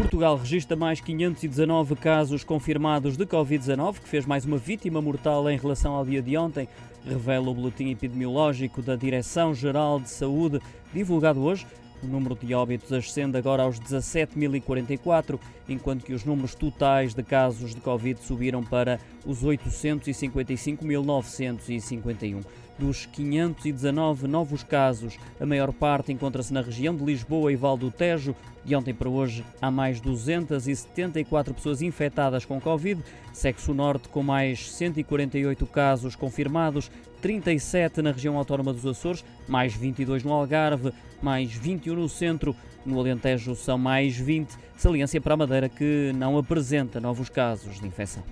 Portugal registra mais 519 casos confirmados de Covid-19, que fez mais uma vítima mortal em relação ao dia de ontem, revela o boletim epidemiológico da Direção-Geral de Saúde, divulgado hoje. O número de óbitos ascende agora aos 17.044, enquanto que os números totais de casos de Covid subiram para os 855.951. Dos 519 novos casos, a maior parte encontra-se na região de Lisboa e Val do Tejo. De ontem para hoje, há mais 274 pessoas infectadas com Covid. Segue-se o Norte com mais 148 casos confirmados, 37 na região autónoma dos Açores, mais 22 no Algarve, mais 21 no Centro. No Alentejo são mais 20, saliência para a Madeira que não apresenta novos casos de infecção.